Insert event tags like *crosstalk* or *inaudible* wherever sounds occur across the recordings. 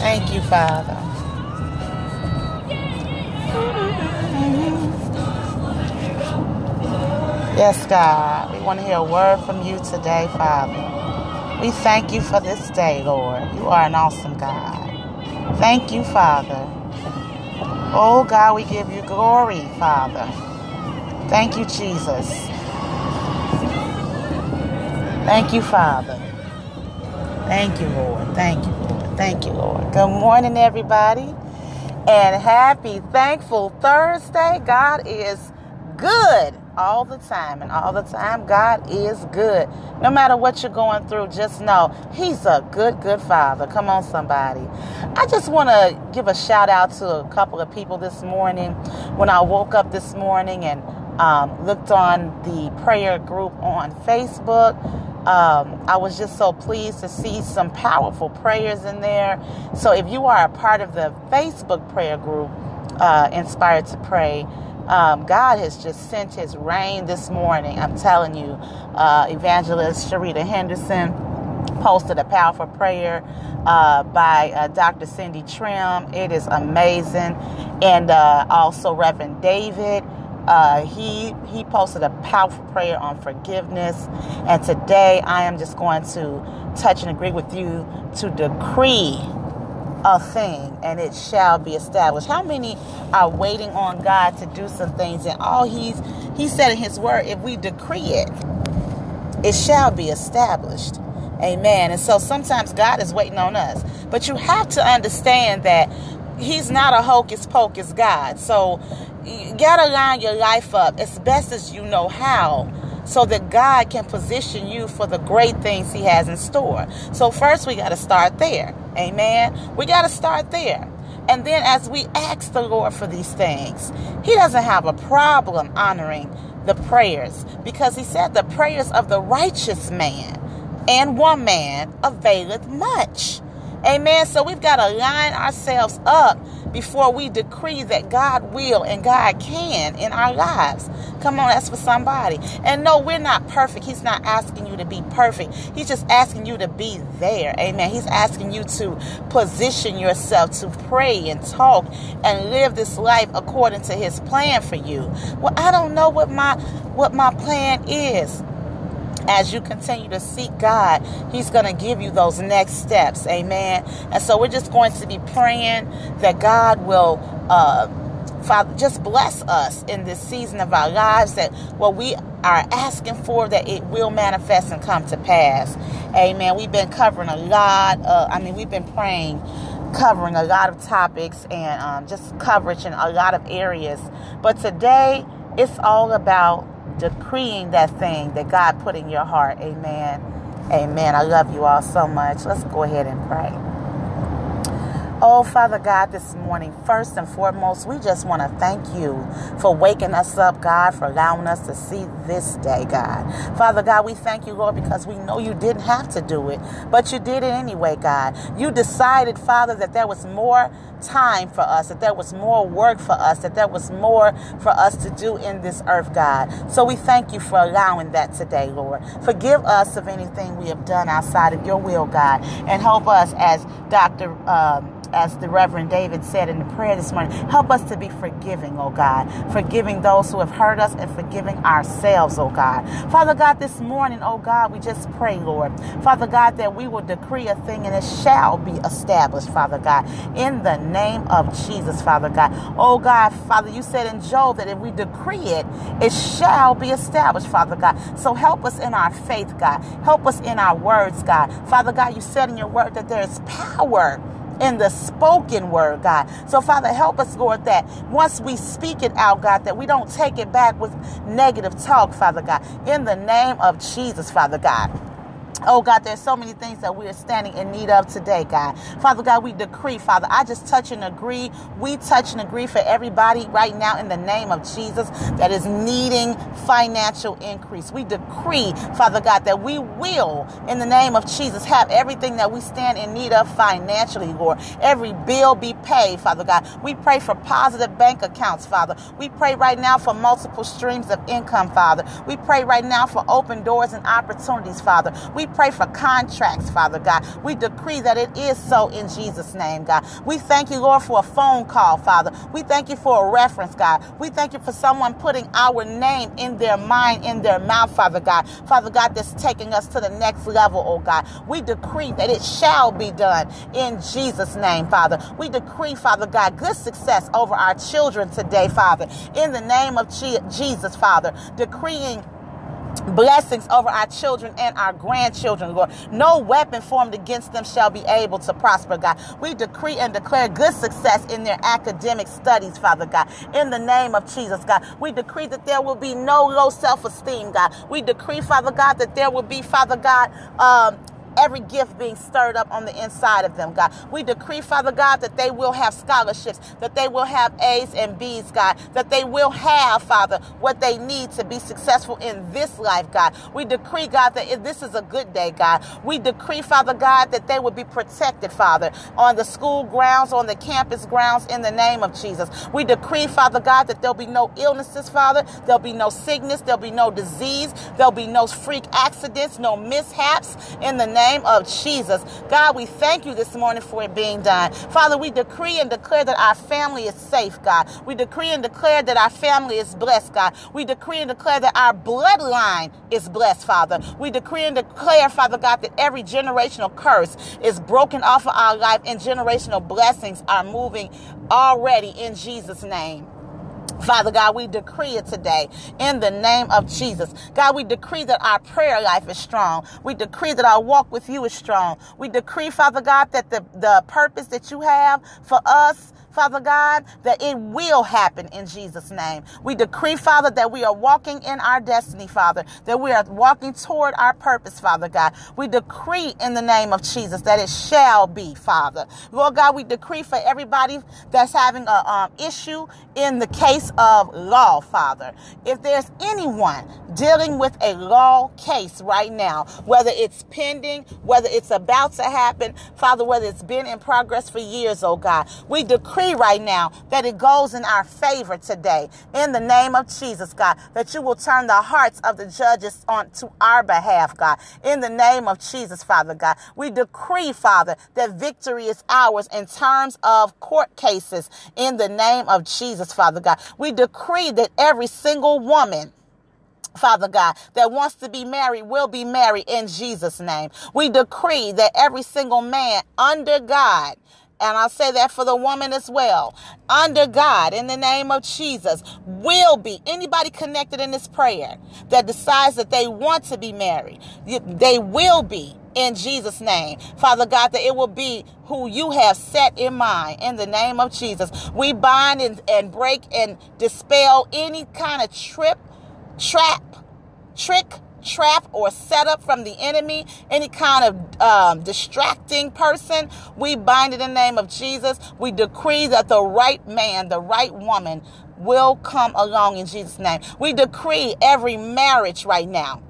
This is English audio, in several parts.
Thank you, Father. Yes, God. We want to hear a word from you today, Father. We thank you for this day, Lord. You are an awesome God. Thank you, Father. Oh, God, we give you glory, Father. Thank you, Jesus. Thank you, Father. Thank you, Lord. Thank you, Lord. Thank you, Lord. Good morning, everybody. And happy, thankful Thursday. God is good all the time. And all the time, God is good. No matter what you're going through, just know He's a good, good Father. Come on, somebody. I just want to give a shout out to a couple of people this morning. When I woke up this morning and um, looked on the prayer group on Facebook, um, I was just so pleased to see some powerful prayers in there. So if you are a part of the Facebook prayer group, uh, Inspired to Pray, um, God has just sent his rain this morning. I'm telling you, uh, Evangelist Sharita Henderson posted a powerful prayer uh, by uh, Dr. Cindy Trimm. It is amazing. And uh, also Reverend David. Uh, he he posted a powerful prayer on forgiveness, and today I am just going to touch and agree with you to decree a thing and it shall be established. How many are waiting on God to do some things and all he's he said in his word if we decree it it shall be established. Amen. And so sometimes God is waiting on us. But you have to understand that he's not a hocus pocus God. So you got to line your life up as best as you know how so that God can position you for the great things he has in store. So first we got to start there. Amen. We got to start there. And then as we ask the Lord for these things, he doesn't have a problem honoring the prayers because he said the prayers of the righteous man and one man availeth much. Amen. So we've got to line ourselves up before we decree that God will and God can in our lives. Come on, that's for somebody. And no, we're not perfect. He's not asking you to be perfect. He's just asking you to be there. Amen. He's asking you to position yourself to pray and talk and live this life according to his plan for you. Well, I don't know what my what my plan is as you continue to seek God, He's going to give you those next steps. Amen. And so we're just going to be praying that God will. Uh, Father, just bless us in this season of our lives that what we are asking for that it will manifest and come to pass. Amen. We've been covering a lot. Of, I mean, we've been praying, covering a lot of topics and um, just coverage in a lot of areas. But today, it's all about decreeing that thing that God put in your heart. Amen. Amen. I love you all so much. Let's go ahead and pray. Oh, Father God, this morning, first and foremost, we just want to thank you for waking us up, God, for allowing us to see this day, God. Father God, we thank you, Lord, because we know you didn't have to do it, but you did it anyway, God. You decided, Father, that there was more time for us, that there was more work for us, that there was more for us to do in this earth, God. So we thank you for allowing that today, Lord. Forgive us of anything we have done outside of your will, God, and help us as Dr. as the Reverend David said in the prayer this morning, help us to be forgiving, oh God. Forgiving those who have hurt us and forgiving ourselves, oh God. Father God, this morning, oh God, we just pray, Lord. Father God, that we will decree a thing and it shall be established, Father God, in the name of Jesus, Father God. Oh God, Father, you said in Job that if we decree it, it shall be established, Father God. So help us in our faith, God. Help us in our words, God. Father God, you said in your word that there is power in the spoken word, God. So, Father, help us, Lord, that once we speak it out, God, that we don't take it back with negative talk, Father God. In the name of Jesus, Father God. Oh God, there's so many things that we are standing in need of today, God. Father God, we decree, Father, I just touch and agree. We touch and agree for everybody right now in the name of Jesus that is needing financial increase. We decree, Father God, that we will, in the name of Jesus, have everything that we stand in need of financially, Lord. Every bill be paid, Father God. We pray for positive bank accounts, Father. We pray right now for multiple streams of income, Father. We pray right now for open doors and opportunities, Father. We pray for contracts, Father God. We decree that it is so in Jesus' name, God. We thank you, Lord, for a phone call, Father. We thank you for a reference, God. We thank you for someone putting our name in their mind, in their mouth, Father God. Father God, that's taking us to the next level, oh God. We decree that it shall be done in Jesus' name, Father. We decree, Father God, good success over our children today, Father. In the name of Jesus, Father, decreeing blessings over our children and our grandchildren, Lord. No weapon formed against them shall be able to prosper, God. We decree and declare good success in their academic studies, Father God. In the name of Jesus, God. We decree that there will be no low self esteem, God. We decree, Father God, that there will be, Father God, um, every gift being stirred up on the inside of them, God. We decree, Father God, that they will have scholarships, that they will have A's and B's, God, that they will have, Father, what they need to be successful in this life, God. We decree, God, that this is a good day, God. We decree, Father God, that they will be protected, Father, on the school grounds, on the campus grounds, in the name of Jesus. We decree, Father God, that there'll be no illnesses, Father. There'll be no sickness. There'll be no disease. There'll be no freak accidents, no mishaps in the name name of Jesus. God, we thank you this morning for it being done. Father, we decree and declare that our family is safe, God. We decree and declare that our family is blessed, God. We decree and declare that our bloodline is blessed, Father. We decree and declare, Father God, that every generational curse is broken off of our life and generational blessings are moving already in Jesus' name. Father God, we decree it today in the name of Jesus. God, we decree that our prayer life is strong. We decree that our walk with you is strong. We decree, Father God, that the, the purpose that you have for us Father God, that it will happen in Jesus' name. We decree, Father, that we are walking in our destiny, Father, that we are walking toward our purpose, Father God. We decree in the name of Jesus that it shall be, Father. Lord God, we decree for everybody that's having a um, issue in the case of law, Father. If there's anyone dealing with a law case right now, whether it's pending, whether it's about to happen, Father, whether it's been in progress for years, oh God, we decree right now that it goes in our favor today. In the name of Jesus, God, that you will turn the hearts of the judges on to our behalf, God. In the name of Jesus, Father God, we decree, Father, that victory is ours in terms of court cases. In the name of Jesus, Father God, we decree that every single woman Father God, that wants to be married will be married in Jesus' name. We decree that every single man under God and I'll say that for the woman as well, under God, in the name of Jesus, will be anybody connected in this prayer that decides that they want to be married, they will be in Jesus' name. Father God, that it will be who you have set in mind in the name of Jesus. We bind and, and break and dispel any kind of trip, trap, trick, trap or setup from the enemy, any kind of um, distracting person, we bind it in the name of Jesus. We decree that the right man, the right woman will come along in Jesus' name. We decree every marriage right now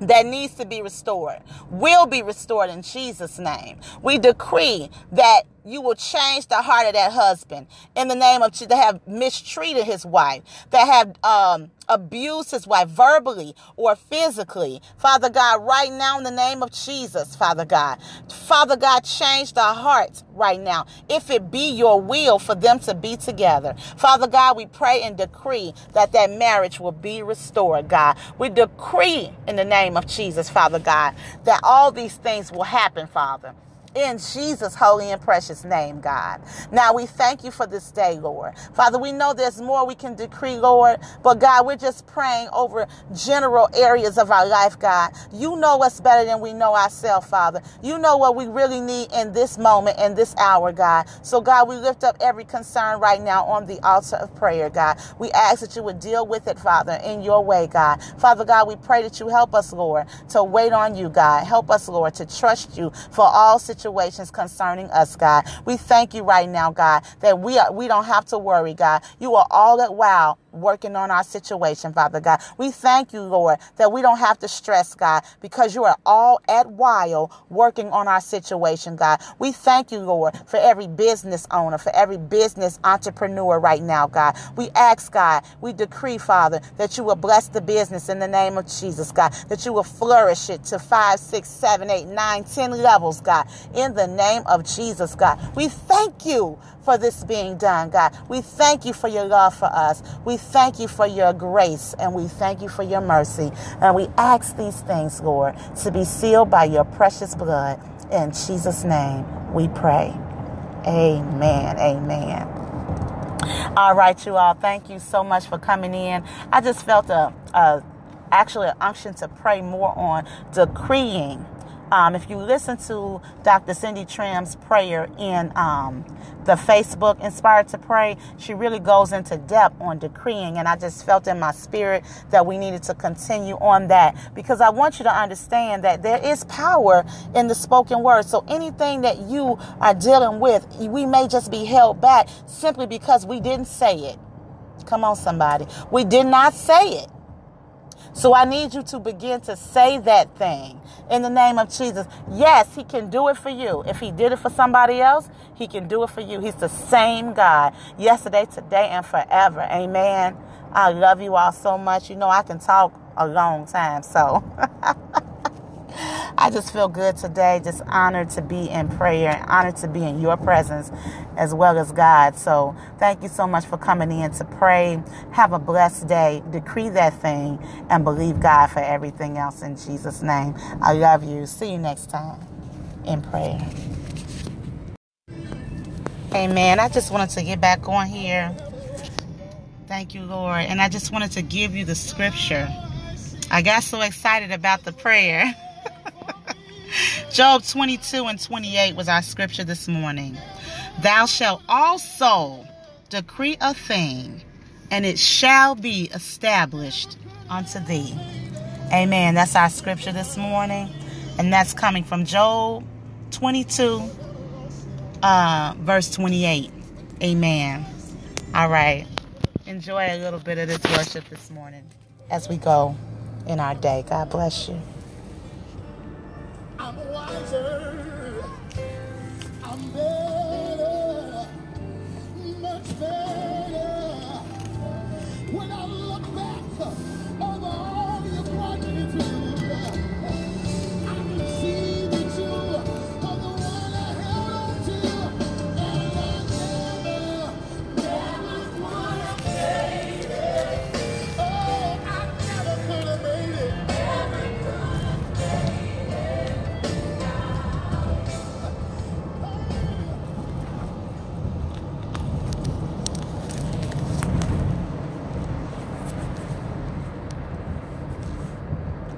that needs to be restored will be restored in Jesus' name. We decree that you will change the heart of that husband in the name of that have mistreated his wife, that have um, abused his wife verbally or physically. Father God, right now in the name of Jesus, Father God, Father God, change the heart right now. If it be your will for them to be together, Father God, we pray and decree that that marriage will be restored, God. We decree in the name of Jesus, Father God, that all these things will happen, Father in Jesus' holy and precious name, God. Now we thank you for this day, Lord. Father, we know there's more we can decree, Lord, but God, we're just praying over general areas of our life, God. You know us better than we know ourselves, Father. You know what we really need in this moment, in this hour, God. So, God, we lift up every concern right now on the altar of prayer, God. We ask that you would deal with it, Father, in your way, God. Father God, we pray that you help us, Lord, to wait on you, God. Help us, Lord, to trust you for all situations situations concerning us, God. We thank you right now, God, that we are, we don't have to worry, God. You are all that while working on our situation, Father God. We thank you, Lord, that we don't have to stress, God, because you are all at while working on our situation, God. We thank you, Lord, for every business owner, for every business entrepreneur right now, God. We ask, God, we decree, Father, that you will bless the business in the name of Jesus, God, that you will flourish it to five, six, seven, eight, nine, ten levels, God, in the name of Jesus, God. We thank you for this being done, God. We thank you for your love for us. We thank you for your grace and we thank you for your mercy. And we ask these things, Lord, to be sealed by your precious blood. In Jesus' name we pray. Amen. Amen. All right, you all. Thank you so much for coming in. I just felt a, a actually an unction to pray more on decreeing um, if you listen to Dr. Cindy Trimm's prayer in um, the Facebook Inspired to Pray, she really goes into depth on decreeing. And I just felt in my spirit that we needed to continue on that because I want you to understand that there is power in the spoken word. So anything that you are dealing with, we may just be held back simply because we didn't say it. Come on, somebody. We did not say it. So I need you to begin to say that thing in the name of Jesus. Yes, He can do it for you. If He did it for somebody else, He can do it for you. He's the same God yesterday, today, and forever. Amen. I love you all so much. You know, I can talk a long time. So. *laughs* I just feel good today, just honored to be in prayer, and honored to be in your presence as well as God. So thank you so much for coming in to pray. Have a blessed day. Decree that thing and believe God for everything else in Jesus' name. I love you. See you next time in prayer. Amen. I just wanted to get back on here. Thank you, Lord. And I just wanted to give you the scripture. I got so excited about the prayer. *laughs* *laughs* Job 22 and 28 was our scripture this morning. Thou shalt also decree a thing, and it shall be established unto thee. Amen. That's our scripture this morning. And that's coming from Job 22, uh, verse 28. Amen. All right. Enjoy a little bit of this worship this morning as we go in our day. God bless you. I'm wiser. I'm better. Much better.